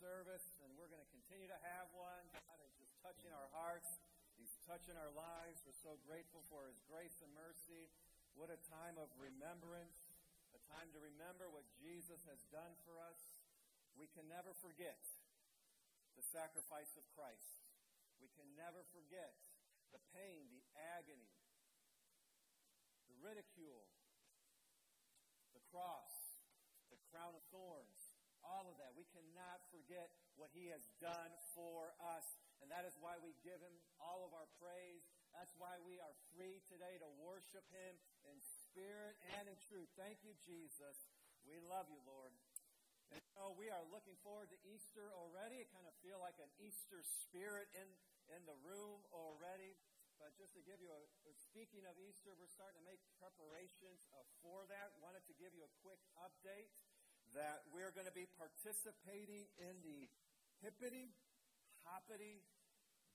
service, and we're going to continue to have one. God is just touching our hearts. He's touching our lives. We're so grateful for His grace and mercy. What a time of remembrance, a time to remember what Jesus has done for us. We can never forget the sacrifice of Christ. We can never forget the pain, the agony, the ridicule, the cross, the crown of thorns, all of that. We cannot forget what He has done for us. And that is why we give Him all of our praise. That's why we are free today to worship Him in spirit and in truth. Thank you, Jesus. We love you, Lord. And so we are looking forward to Easter already. I kind of feel like an Easter spirit in, in the room already. But just to give you a, speaking of Easter, we're starting to make preparations uh, for that. Wanted to give you a quick update that we're going to be participating in the Hippity Hoppity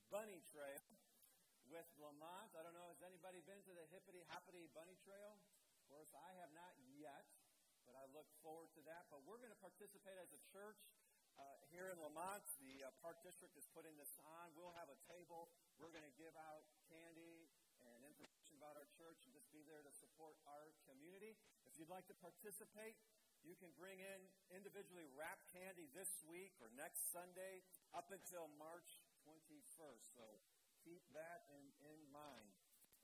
Bunny Trail with Lemont. I don't know, has anybody been to the Hippity Hoppity Bunny Trail? Of course, I have not yet, but I look forward to that. But we're going to participate as a church uh, here in Lemont. The uh, Park District is putting this on. We'll have a table. We're going to give out candy and information about our church and just be there to support our community. If you'd like to participate, you can bring in individually wrapped candy this week or next Sunday up until March 21st. So keep that in, in mind.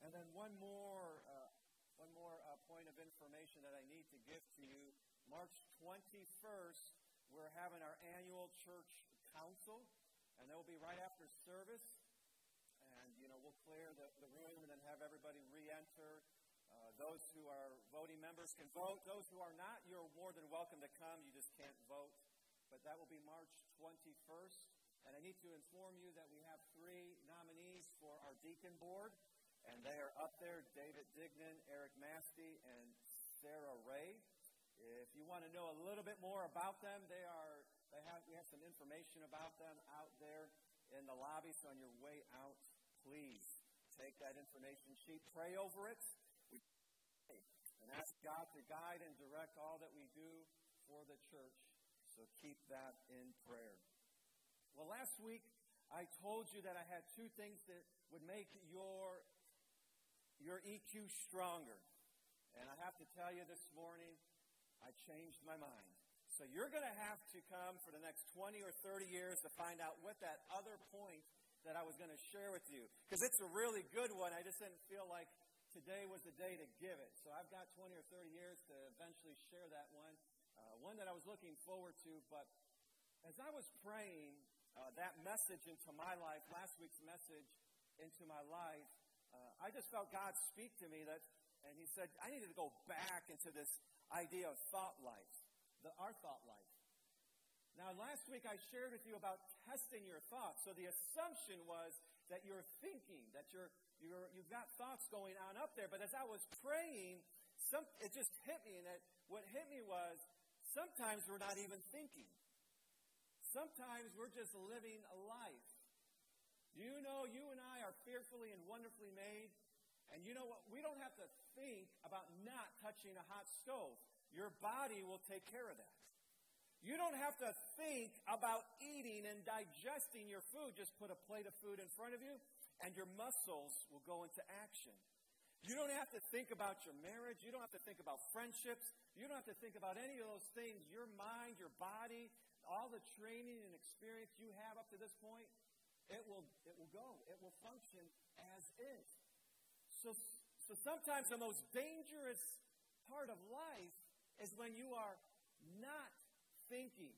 And then one more, uh, one more uh, point of information that I need to give to you. March 21st, we're having our annual church council, and that will be right after service. And, you know, we'll clear the, the room and then have everybody re-enter those who are voting members can vote. Those who are not, you're more than welcome to come. You just can't vote. But that will be March 21st. And I need to inform you that we have three nominees for our deacon board. And they are up there David Dignan, Eric Masty, and Sarah Ray. If you want to know a little bit more about them, they are, they have, we have some information about them out there in the lobby. So on your way out, please take that information sheet, pray over it, and ask God to guide and direct all that we do for the church. So keep that in prayer. Well, last week I told you that I had two things that would make your, your EQ stronger. And I have to tell you this morning, I changed my mind. So you're going to have to come for the next 20 or 30 years to find out what that other point that I was going to share with you. Because it's a really good one. I just didn't feel like today was the day to give it. So I've got 20 or 30 years to eventually share that one, uh, one that I was looking forward to. But as I was praying uh, that message into my life, last week's message into my life, uh, I just felt God speak to me that, and He said, I needed to go back into this idea of thought life, the, our thought life. Now, last week I shared with you about testing your thoughts. So the assumption was that you're thinking, that you're you're, you've got thoughts going on up there. But as I was praying, some, it just hit me, and what hit me was sometimes we're not even thinking. Sometimes we're just living a life. You know, you and I are fearfully and wonderfully made. And you know what? We don't have to think about not touching a hot stove. Your body will take care of that. You don't have to think about eating and digesting your food. Just put a plate of food in front of you and your muscles will go into action. You don't have to think about your marriage. You don't have to think about friendships. You don't have to think about any of those things. Your mind, your body, all the training and experience you have up to this point, it will, it will go. It will function as is. So, so sometimes the most dangerous part of life is when you are not thinking.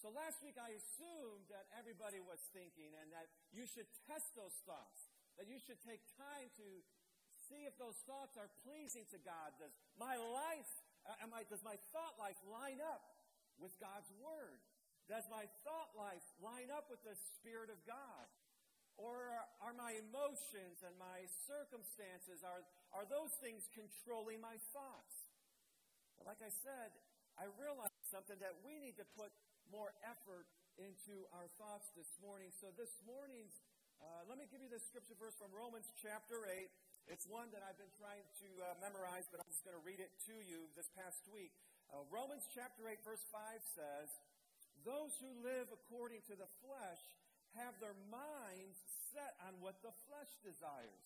So last week I assumed that everybody was thinking and that you should test those thoughts, that you should take time to see if those thoughts are pleasing to God. Does my life, uh, am I, does my thought life line up with God's Word? Does my thought life line up with the Spirit of God? Or are, my emotions and my circumstances, are, are those things controlling my thoughts? like I said, I realized something that we need to put more effort into our thoughts this morning. So, this morning's, uh, let me give you this scripture verse from Romans chapter 8. It's one that I've been trying to uh, memorize, but I'm just going to read it to you this past week. Uh, Romans chapter 8, verse 5 says, Those who live according to the flesh have their minds set on what the flesh desires.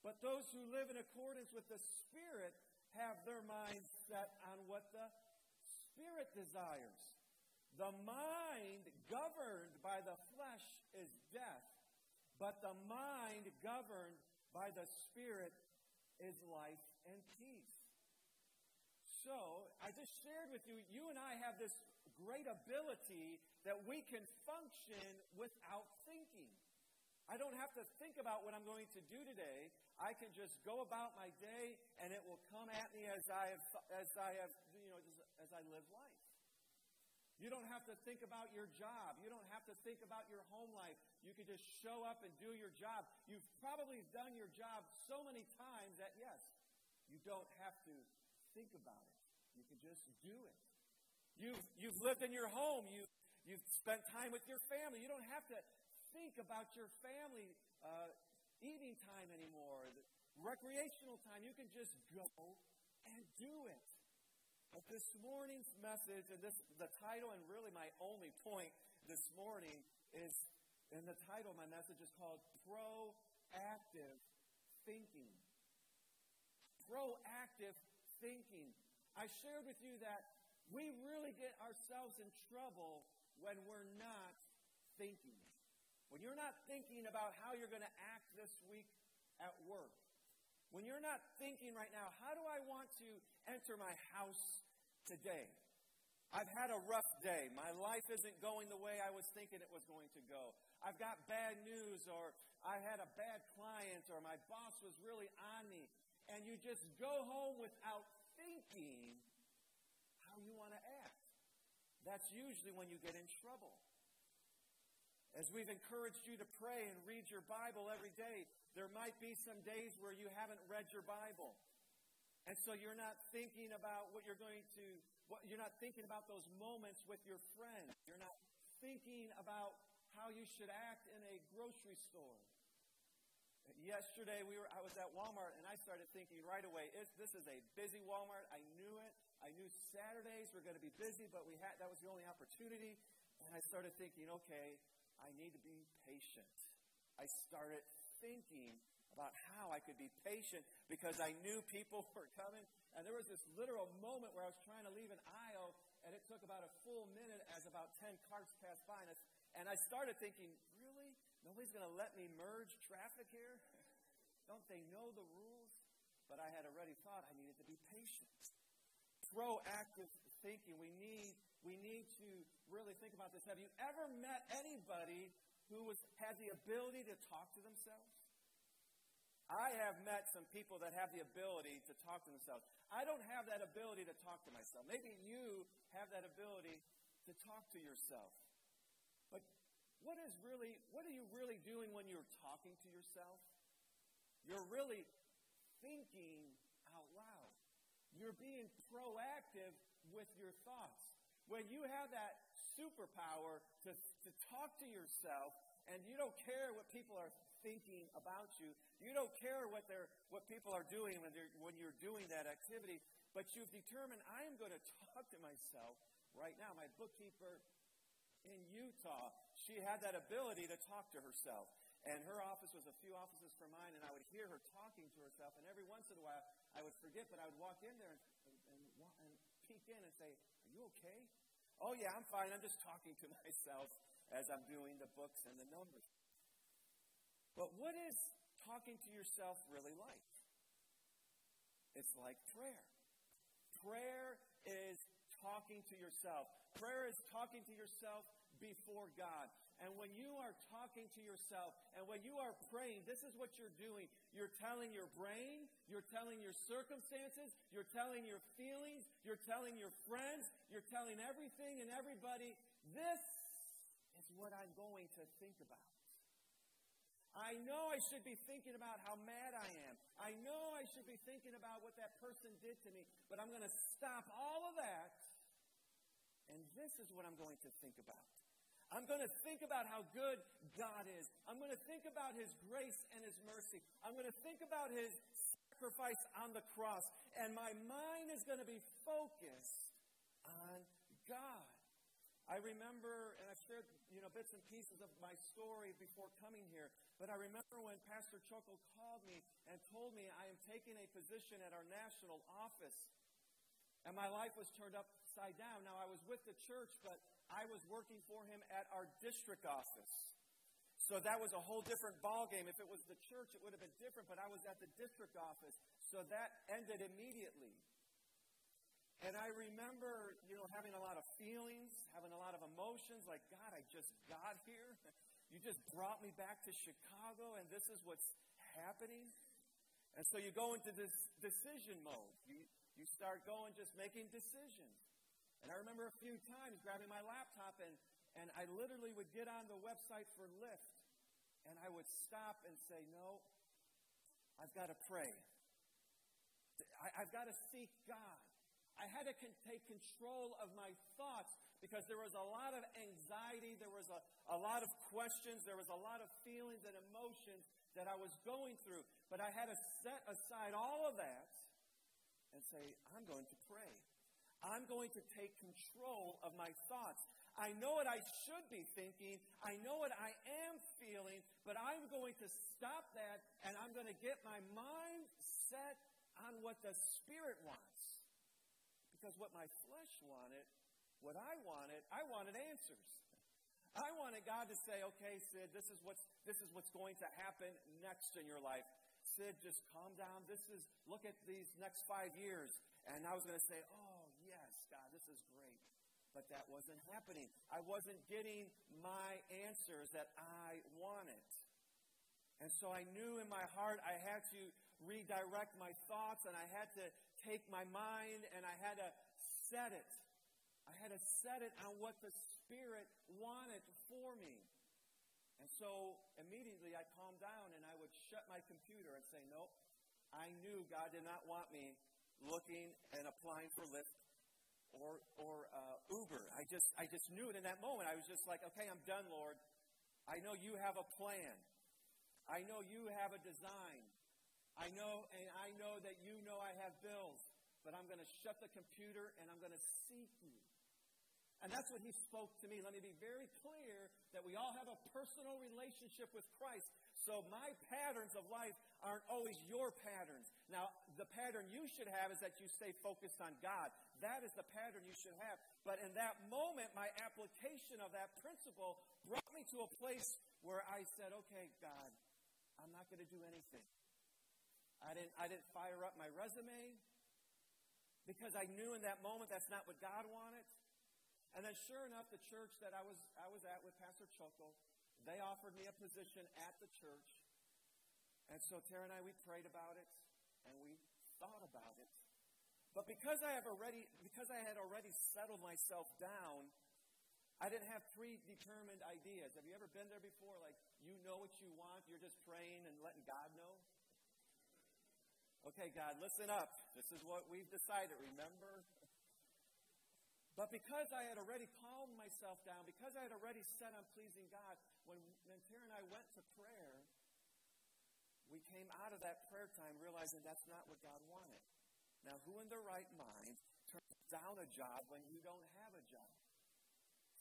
But those who live in accordance with the Spirit have their minds set on what the Spirit desires. The mind governed by the flesh is death, but the mind governed by the Spirit is life and peace. So, I just shared with you, you and I have this great ability that we can function without thinking. I don't have to think about what I'm going to do today. I can just go about my day and it will come at me as I have, as I have, you know, as I live life. You don't have to think about your job. You don't have to think about your home life. You can just show up and do your job. You've probably done your job so many times that, yes, you don't have to think about it. You can just do it. You've, you've lived in your home. You, you've spent time with your family. You don't have to think about your family uh, eating time anymore, recreational time. You can just go and do it. But this morning's message, and this the title, and really my only point this morning is, and the title of my message is called Proactive Thinking. Proactive Thinking. I shared with you that we really get ourselves in trouble when we're not thinking. When you're not thinking about how you're going to act this week at work. When you're not thinking right now, how do I want to enter my house today. I've had a rough day. My life isn't going the way I was thinking it was going to go. I've got bad news, or I had a bad client, or my boss was really on me. And you just go home without thinking how you want to act. That's usually when you get in trouble. As we've encouraged you to pray and read your Bible every day, there might be some days where you haven't read your Bible. And so you're not thinking about what you're going to, what, you're not thinking about those moments with your friends. You're not thinking about how you should act in a grocery store. Yesterday, we were, I was at Walmart and I started thinking right away, this is a busy Walmart. I knew it. I knew Saturdays were going to be busy, but we had, that was the only opportunity. And I started thinking, okay, I need to be patient. I started thinking about how I could be patient because I knew people were coming. And there was this literal moment where I was trying to leave an aisle, and it took about a full minute as about 10 carts passed by. And I, and I started thinking, really? Nobody's going to let me merge traffic here? Don't they know the rules? But I had already thought I needed to be patient. Proactive thinking. We need, we need to really think about this. Have you ever met anybody who was, has the ability to talk to themselves? I have met some people that have the ability to talk to themselves. I don't have that ability to talk to myself. Maybe you have that ability to talk to yourself. But what is really what are you really doing when you're talking to yourself? You're really thinking out loud. You're being proactive with your thoughts. When you have that superpower to, to talk to yourself and you don't care what people are thinking about you. You don't care what they're what people are doing when they're when you're doing that activity, but you've determined I am going to talk to myself right now. My bookkeeper in Utah, she had that ability to talk to herself. And her office was a few offices from mine, and I would hear her talking to herself. And every once in a while, I would forget, but I would walk in there and, and, and, and peek in and say, you okay? Oh, yeah, I'm fine. I'm just talking to myself as I'm doing the books and the numbers. But what is talking to yourself really like? It's like prayer. Prayer is talking to yourself. Prayer is talking to yourself before God. And when you are talking to yourself and when you are praying, this is what you're doing. You're telling your brain, you're telling your circumstances, you're telling your feelings, you're telling your friends, you're telling everything and everybody, this is what I'm going to think about. I know I should be thinking about how mad I am. I know I should be thinking about what that person did to me, but I'm going to stop all of that. And this is what I'm going to think about. I'm going to think about how good God is. I'm going to think about His grace and His mercy. I'm going to think about His sacrifice on the cross. And my mind is going to be focused on God. I remember, and I've shared, you know, bits and pieces of my story before coming here, but I remember when Pastor Choco called me and told me I am taking a position at our national office. And my life was turned upside down. Now, I was with the church, but I was working for him at our district office. So that was a whole different ballgame. If it was the church, it would have been different, but I was at the district office. So that ended immediately. And I remember, you know, having a lot of feelings, having a lot of emotions, like, God, I just got here. You just brought me back to Chicago, and this is what's happening. And so you go into this decision mode. You, you start going just making decisions. And I remember a few times grabbing my laptop, and, and I literally would get on the website for Lyft, and I would stop and say, No, I've got to pray. I, I've got to seek God. I had to con- take control of my thoughts because there was a lot of anxiety, there was a, a lot of questions, there was a lot of feelings and emotions that I was going through. But I had to set aside all of that and say, I'm going to pray. I'm going to take control of my thoughts. I know what I should be thinking. I know what I am feeling, but I'm going to stop that and I'm going to get my mind set on what the Spirit wants. Because what my flesh wanted, what I wanted, I wanted answers. I wanted God to say, okay, Sid, this is what's, this is what's going to happen next in your life. Sid, just calm down. This is, look at these next five years. And I was going to say, oh, God, this is great. But that wasn't happening. I wasn't getting my answers that I wanted. And so I knew in my heart I had to redirect my thoughts and I had to take my mind and I had to set it. I had to set it on what the Spirit wanted for me. And so immediately I calmed down and I would shut my computer and say, Nope, I knew God did not want me looking and applying for Lyft or, or uh, Uber. I just, I just knew it in that moment. I was just like, Okay, I'm done, Lord. I know you have a plan. I know you have a design. I know, and I know that you know I have bills, but I'm going to shut the computer and I'm going to seek you. And that's what he spoke to me. Let me be very clear that we all have a personal relationship with Christ. So my patterns of life aren't always your patterns. Now, the pattern you should have is that you stay focused on God. That is the pattern you should have. But in that moment, my application of that principle brought me to a place where I said, okay, God, I'm not going to do anything. I didn't, I didn't fire up my resume because I knew in that moment that's not what God wanted. And then, sure enough, the church that I was, I was at with Pastor Choco, they offered me a position at the church. And so Tara and I, we prayed about it and we thought about it. But because I have already, because I had already settled myself down, I didn't have predetermined ideas. Have you ever been there before? Like you know what you want, you're just praying and letting God know. Okay, God, listen up. This is what we've decided, remember? But because I had already calmed myself down, because I had already set on pleasing God, when, when Tara and I went to prayer, we came out of that prayer time realizing that's not what God wanted. Now, who in their right mind turns down a job when you don't have a job?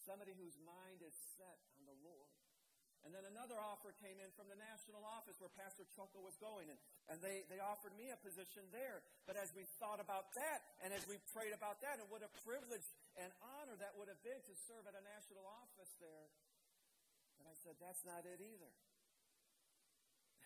Somebody whose mind is set on the Lord. And then another offer came in from the national office where Pastor Choco was going, and, and they, they offered me a position there. But as we thought about that, and as we prayed about that, and what a privilege and honor that would have been to serve at a national office there, and I said, that's not it either.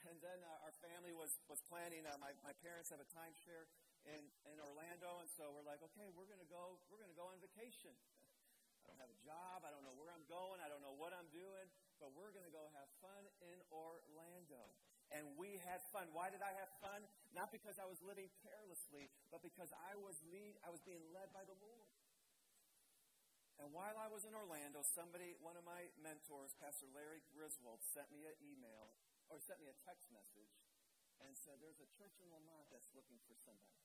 And then uh, our family was, was planning, uh, my, my parents have a timeshare in, in Orlando, and so we're like, okay, we're to go, we're to go on vacation. I don't have a job. I don't know where I'm going. I don't know what I'm doing but we're to go have fun in Orlando. And we had fun. Why did I have fun? Not because I was living carelessly, but because I was lead, I was being led by the Lord. And while I was in Orlando, somebody, one of my mentors, Pastor Larry Griswold, sent me an email or sent me a text message and said, There's a church in Lemont that's looking for somebody.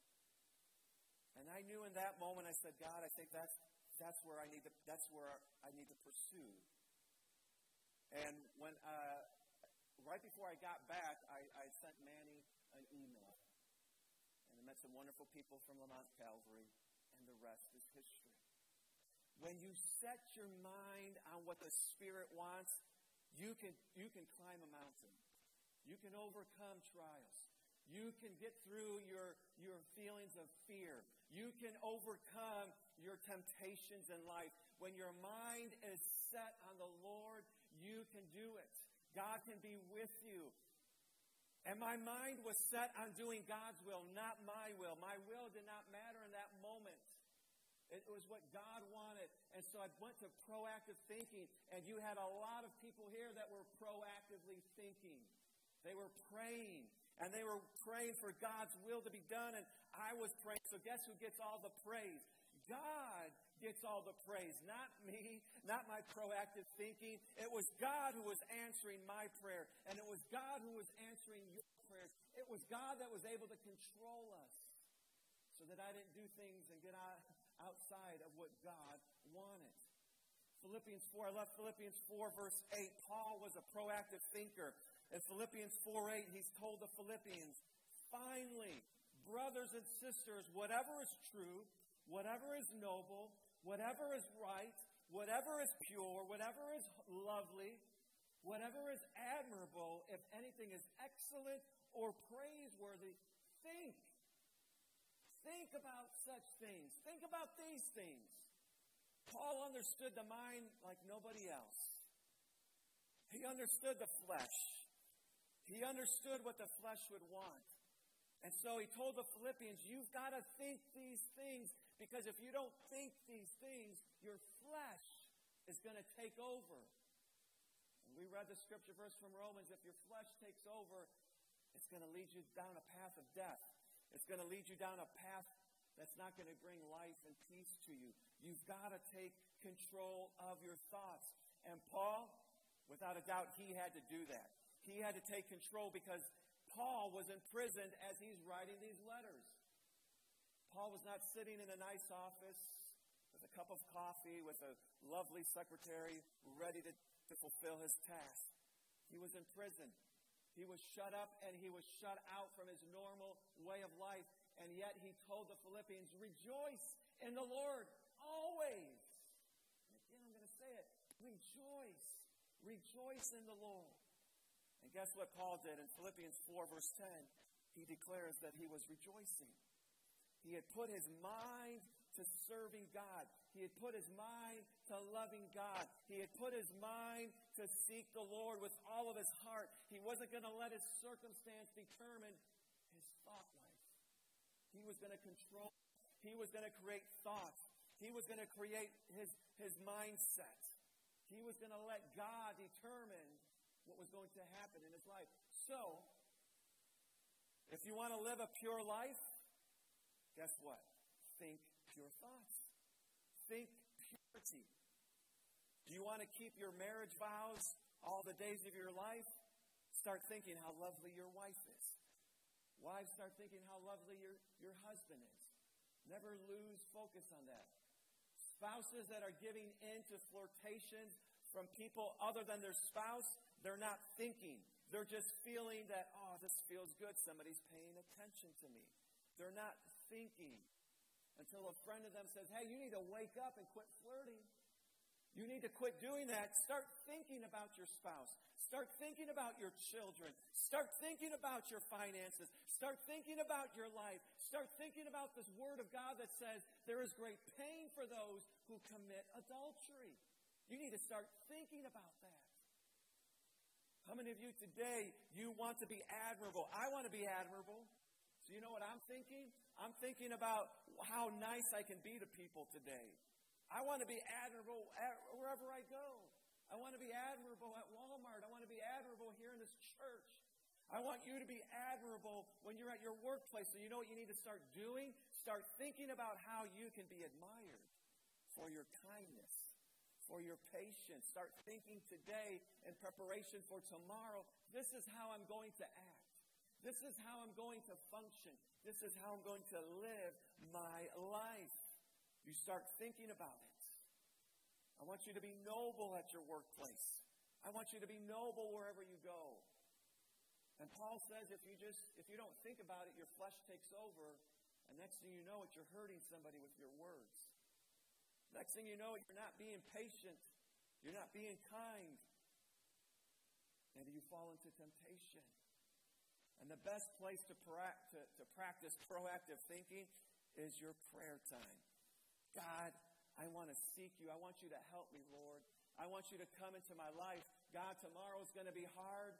And I knew in that moment, I said, God, I think that's, that's where I need to, that's where I need to pursue. And when, uh, right before I got back, I, I sent Manny an email. And I met some wonderful people from Lemont Calvary, and the rest is history. when you set your mind on what the Spirit wants, you can, you can climb a mountain. You can overcome trials. You can get through your, your feelings of fear. You can overcome your temptations in life. When your mind is set on the Lord, you can do it. God can be with you. And my mind was set on doing God's will, not my will. My will did not matter in that moment. It was what God wanted. And so I went to proactive thinking, and you had a lot of people here that were proactively thinking. They were praying, and they were praying for God's will to be done, and I was praying. So guess who gets all the praise? God gets all the praise, not me, not my proactive thinking. It was God who was answering my prayer, and it was God who was answering your prayers. It was God that was able to control us so that I didn't do things and get out outside of what God wanted. Philippians 4, I love Philippians 4, verse 8. Paul was a proactive thinker. In Philippians 4 8, he's told the Philippians, finally, brothers and sisters, whatever is true, whatever is noble, whatever is right, whatever is pure, whatever is lovely, whatever is admirable, if anything is excellent or praiseworthy, think Think about such things. Think about these things. Paul understood the mind like nobody else. He understood the flesh. He understood what the flesh would want. And so he told the Philippians, You've got to think these things because if you don't think these things, your flesh is going to take over. And we read the scripture verse from Romans if your flesh takes over, it's going to lead you down a path of death. It's going to lead you down a path that's not going to bring life and peace to you. You've got to take control of your thoughts. And Paul, without a doubt, he had to do that. He had to take control because Paul was imprisoned as he's writing these letters. Paul was not sitting in a nice office with a cup of coffee with a lovely secretary ready to, to fulfill his task. He was in prison. He was shut up and he was shut out from his normal way of life. And yet he told the Philippians, rejoice in the Lord always. And again, I'm going to say it. Rejoice. Rejoice in the Lord. And guess what Paul did in Philippians 4, verse 10? He declares that he was rejoicing. He had put his mind to serving God. He had put his mind to loving God. He had put his mind to seek the Lord with all of his heart. He wasn't going to let his circumstance determine his thought life. He was going to control, he was going to create thoughts. He was going to create his, his mindset. He was going to let God determine what was going to happen in his life. So, if you want to live a pure life, guess what? Think pure thoughts. Think purity. Do you want to keep your marriage vows all the days of your life? Start thinking how lovely your wife is. Wives, start thinking how lovely your, your husband is. Never lose focus on that. Spouses that are giving in to flirtations from people other than their spouse, they're not thinking. They're just feeling that, oh, this feels good. Somebody's paying attention to me. They're not thinking until a friend of them says, Hey, you need to wake up and quit flirting. You need to quit doing that. Start thinking about your spouse. Start thinking about your children. Start thinking about your finances. Start thinking about your life. Start thinking about this word of God that says there is great pain for those who commit adultery. You need to start thinking about that. How many of you today, you want to be admirable? I want to be admirable. So you know what I'm thinking? I'm thinking about how nice I can be to people today. I want to be admirable wherever I go. I want to be admirable at Walmart. I want to be admirable here in this church. I want you to be admirable when you're at your workplace. So you know what you need to start doing? Start thinking about how you can be admired for your kindness, for your patience. Start thinking today in preparation for tomorrow. This is how I'm going to act. This is how I'm going to function. This is how I'm going to live my life. You start thinking about it. I want you to be noble at your workplace. I want you to be noble wherever you go. And Paul says if you just if you don't think about it, your flesh takes over, and next thing you know it, you're hurting somebody with your words. Next thing you know, you're not being patient. You're not being kind. And you fall into temptation. And the best place to, pra- to, to practice proactive thinking is your prayer time. God, I want to seek you. I want you to help me, Lord. I want you to come into my life. God, tomorrow is going to be hard.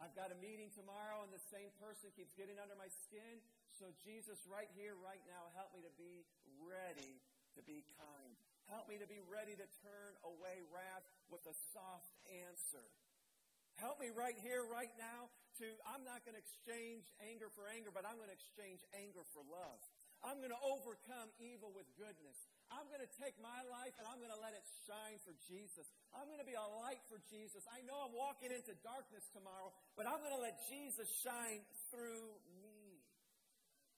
I've got a meeting tomorrow, and the same person keeps getting under my skin. So, Jesus, right here, right now, help me to be ready to be kind. Help me to be ready to turn away wrath with a soft answer. Help me right here, right now, to, I'm not going to exchange anger for anger, but I'm going to exchange anger for love. I'm going to overcome evil with goodness. I'm going to take my life and I'm going to let it shine for Jesus. I'm going to be a light for Jesus. I know I'm walking into darkness tomorrow, but I'm going to let Jesus shine through me.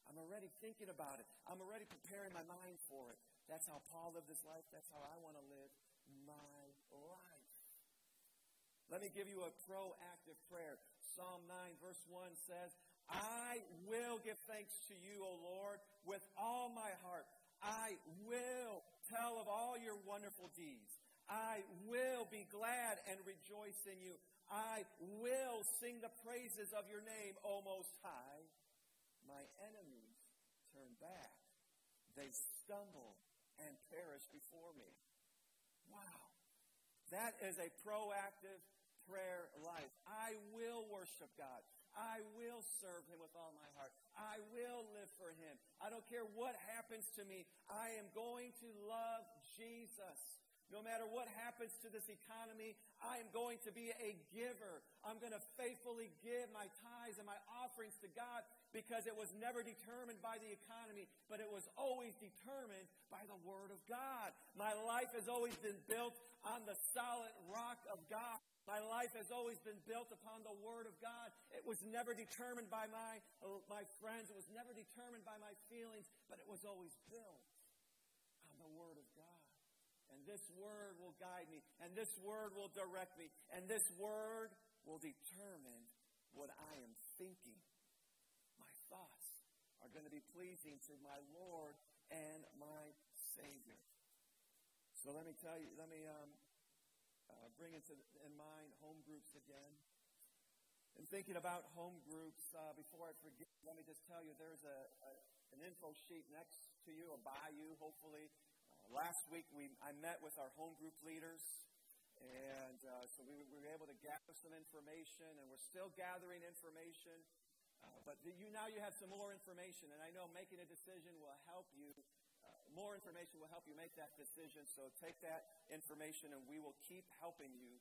I'm already thinking about it. I'm already preparing my mind for it. That's how Paul lived his life. That's how I want to live my life. Let me give you a proactive prayer. Psalm 9, verse 1 says, I will give thanks to you, O Lord, with all my heart. I will tell of all your wonderful deeds. I will be glad and rejoice in you. I will sing the praises of your name, O Most High. My enemies turn back. They stumble and perish before me. Wow. That is a proactive prayer life. I will worship God. I will serve him with all my heart. I will live for him. I don't care what happens to me. I am going to love Jesus. No matter what happens to this economy, I am going to be a giver. I'm going to faithfully give my tithes and my offerings to God because it was never determined by the economy, but it was always determined by the Word of God. My life has always been built on the solid rock of God. My life has always been built upon the Word of God. It was never determined by my, uh, my friends. It was never determined by my feelings, but it was always built on the Word of. And this Word will guide me, and this Word will direct me, and this Word will determine what I am thinking. My thoughts are going to be pleasing to my Lord and my Savior. So let me tell you, let me um, uh, bring into in mind home groups again. And thinking about home groups, uh, before I forget, let me just tell you there's a, a an info sheet next to you or by you, hopefully. Uh, last week we I met with our home group leaders, and uh, so we, we, were able to gather some information, and we're still gathering information. Uh, but you now you have some more information, and I know making a decision will help you more information will help you make that decision. So take that information and we will keep helping you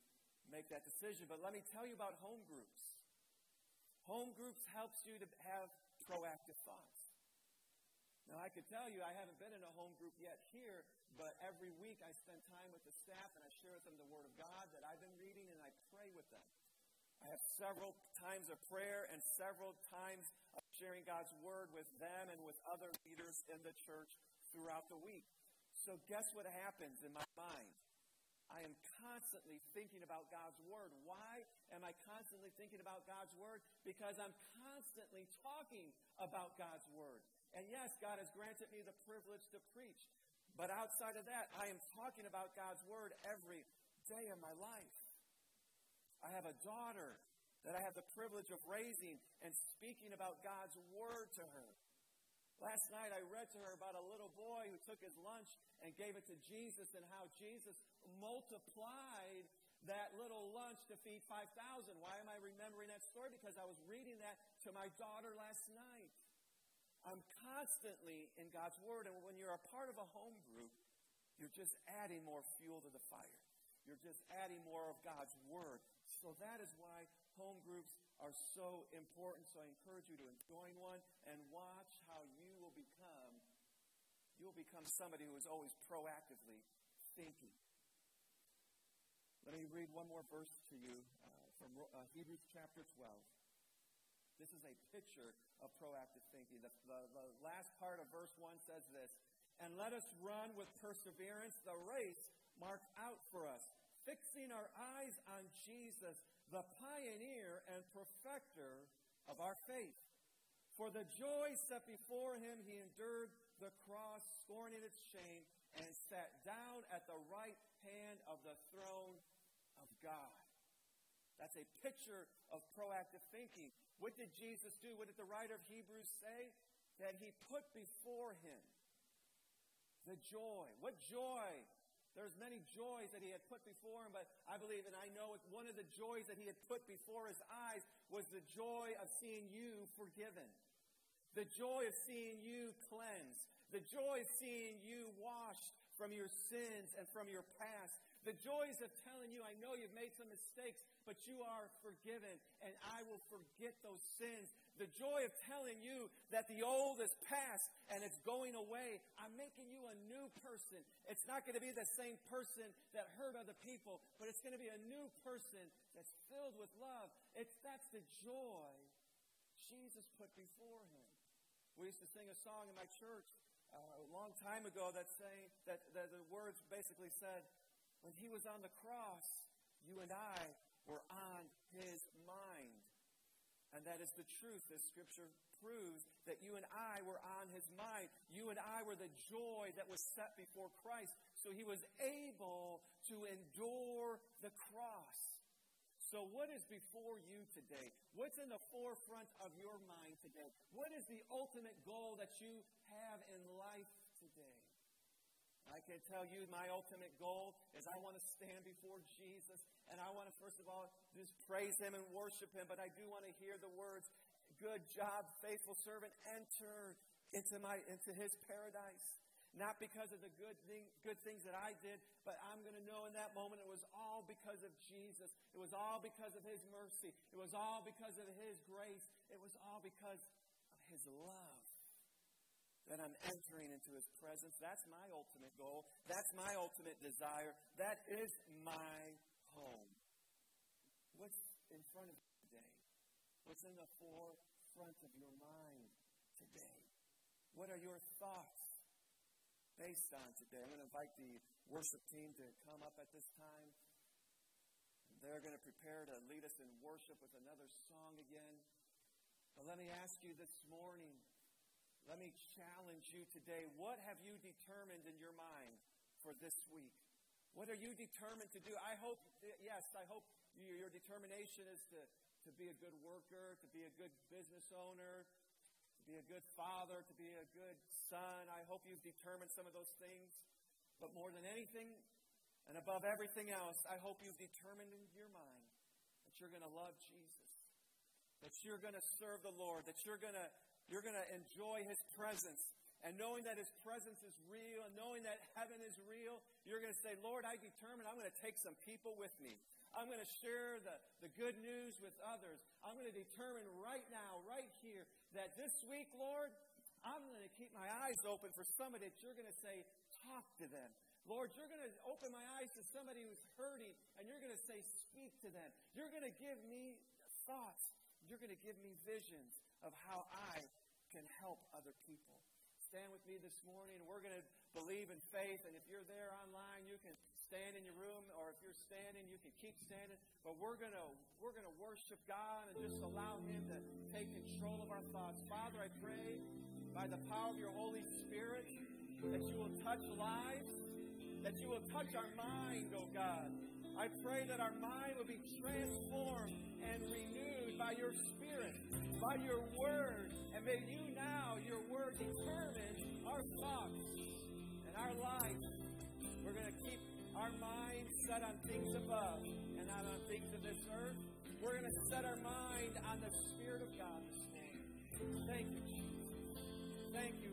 make that decision. But let me tell you about home groups. Home groups helps you to have proactive thoughts. Now, I could tell you I haven't been in a home group yet here, but every week I spend time with the staff and I share with them the Word of God that I've been reading and I pray with them. I have several times of prayer and several times of sharing God's Word with them and with other leaders in the church throughout the week. So, guess what happens in my mind? I am constantly thinking about God's Word. Why am I constantly thinking about God's Word? Because I'm constantly talking about God's Word. And yes, God has granted me the privilege to preach. But outside of that, I am talking about God's Word every day of my life. I have a daughter that I have the privilege of raising and speaking about God's Word to her. Last night I read to her about a little boy who took his lunch and gave it to Jesus and how Jesus multiplied that little lunch to feed 5,000. Why am I remembering that story? Because I was reading that to my daughter last night. I'm constantly in God's Word, and when you're a part of a home group, you're just adding more fuel to the fire. You're just adding more of God's Word. So that is why home groups are so important. So I encourage you to join one and watch how you will become you will become somebody who is always proactively thinking. Let me read one more verse to you uh, from uh, Hebrews chapter 12. This is a picture of proactive thinking. The, the, the last part of verse 1 says this And let us run with perseverance the race marked out for us, fixing our eyes on Jesus the pioneer and perfecter of our faith. For the joy set before him, he endured the cross, scorning its shame, and sat down at the right hand of the throne of God. That's a picture of proactive thinking. What did Jesus do? What did the writer of Hebrews say? That he put before him the joy. What joy? There's many joys that he had put before him, but I believe and I know one of the joys that he had put before his eyes was the joy of seeing you forgiven. The joy of seeing you cleansed. The joy of seeing you washed from your sins and from your past. The joys of telling you, I know you've made some mistakes, but you are forgiven, and I will forget those sins. The joy of telling you that the old is past and it's going away. I'm making you a new person. It's not going to be the same person that hurt other people, but it's going to be a new person that's filled with love. It's, that's the joy Jesus put before him. We used to sing a song in my church a long time ago that saying that, that the words basically said, "When he was on the cross, you and I were on his mind." And that is the truth. This scripture proves that you and I were on his mind. You and I were the joy that was set before Christ. So he was able to endure the cross. So, what is before you today? What's in the forefront of your mind today? What is the ultimate goal that you have in life today? I can tell you my ultimate goal is I want to stand before Jesus and I want to, first of all, just praise Him and worship Him, but I do want to hear the words, good job, faithful servant, enter into, my, into His paradise. Not because of the good, thing, good things that I did, but I'm going to know in that moment it was all because of Jesus. It was all because of His mercy. It was all because of His grace. It was all because of His love that I'm entering into His presence. That's my ultimate goal. That's my ultimate desire. That is my home. What's in front of you today? What's in the forefront of your mind today? What are your thoughts based on today. I'm going to invite the worship team to come up at this time. They're going to prepare to lead us in worship with another song again. But let me ask you this morning, let me challenge you today. What have you determined in your mind for this week? What are you determined to do? I hope, yes, I hope your determination is to, to be a good worker, to be a good business owner, to be a good father, to be a good son. I hope you've determined some of those things. But more than anything, and above everything else, I hope you've determined in your mind that you're going to love Jesus, that you're going to serve the Lord, that you're going to you're going to enjoy His presence. And knowing that His presence is real and knowing that heaven is real, you're going to say, Lord, I determined I'm going to take some people with me. I'm going to share the, the good news with others. I'm going to determine right now, right here, that this week, Lord, I'm going to keep my eyes open for somebody that you're going to say, talk to them. Lord, you're going to open my eyes to somebody who's hurting, and you're going to say, speak to them. You're going to give me thoughts. You're going to give me visions of how I can help other people. Stand with me this morning, we're going to believe in faith. And if you're there online, you can stand in your room, or if you're standing, you can keep standing. But we're gonna we're gonna worship God and just allow Him to take control of our thoughts. Father, I pray by the power of your Holy Spirit that you will touch lives, that you will touch our mind, oh God. I pray that our mind will be transformed and renewed by your Spirit, by your Word, and may you now, your Word, determine our thoughts and our life. We're going to our mind set on things above and not on things of this earth. We're going to set our mind on the Spirit of God this name. Thank you, Jesus. Thank you.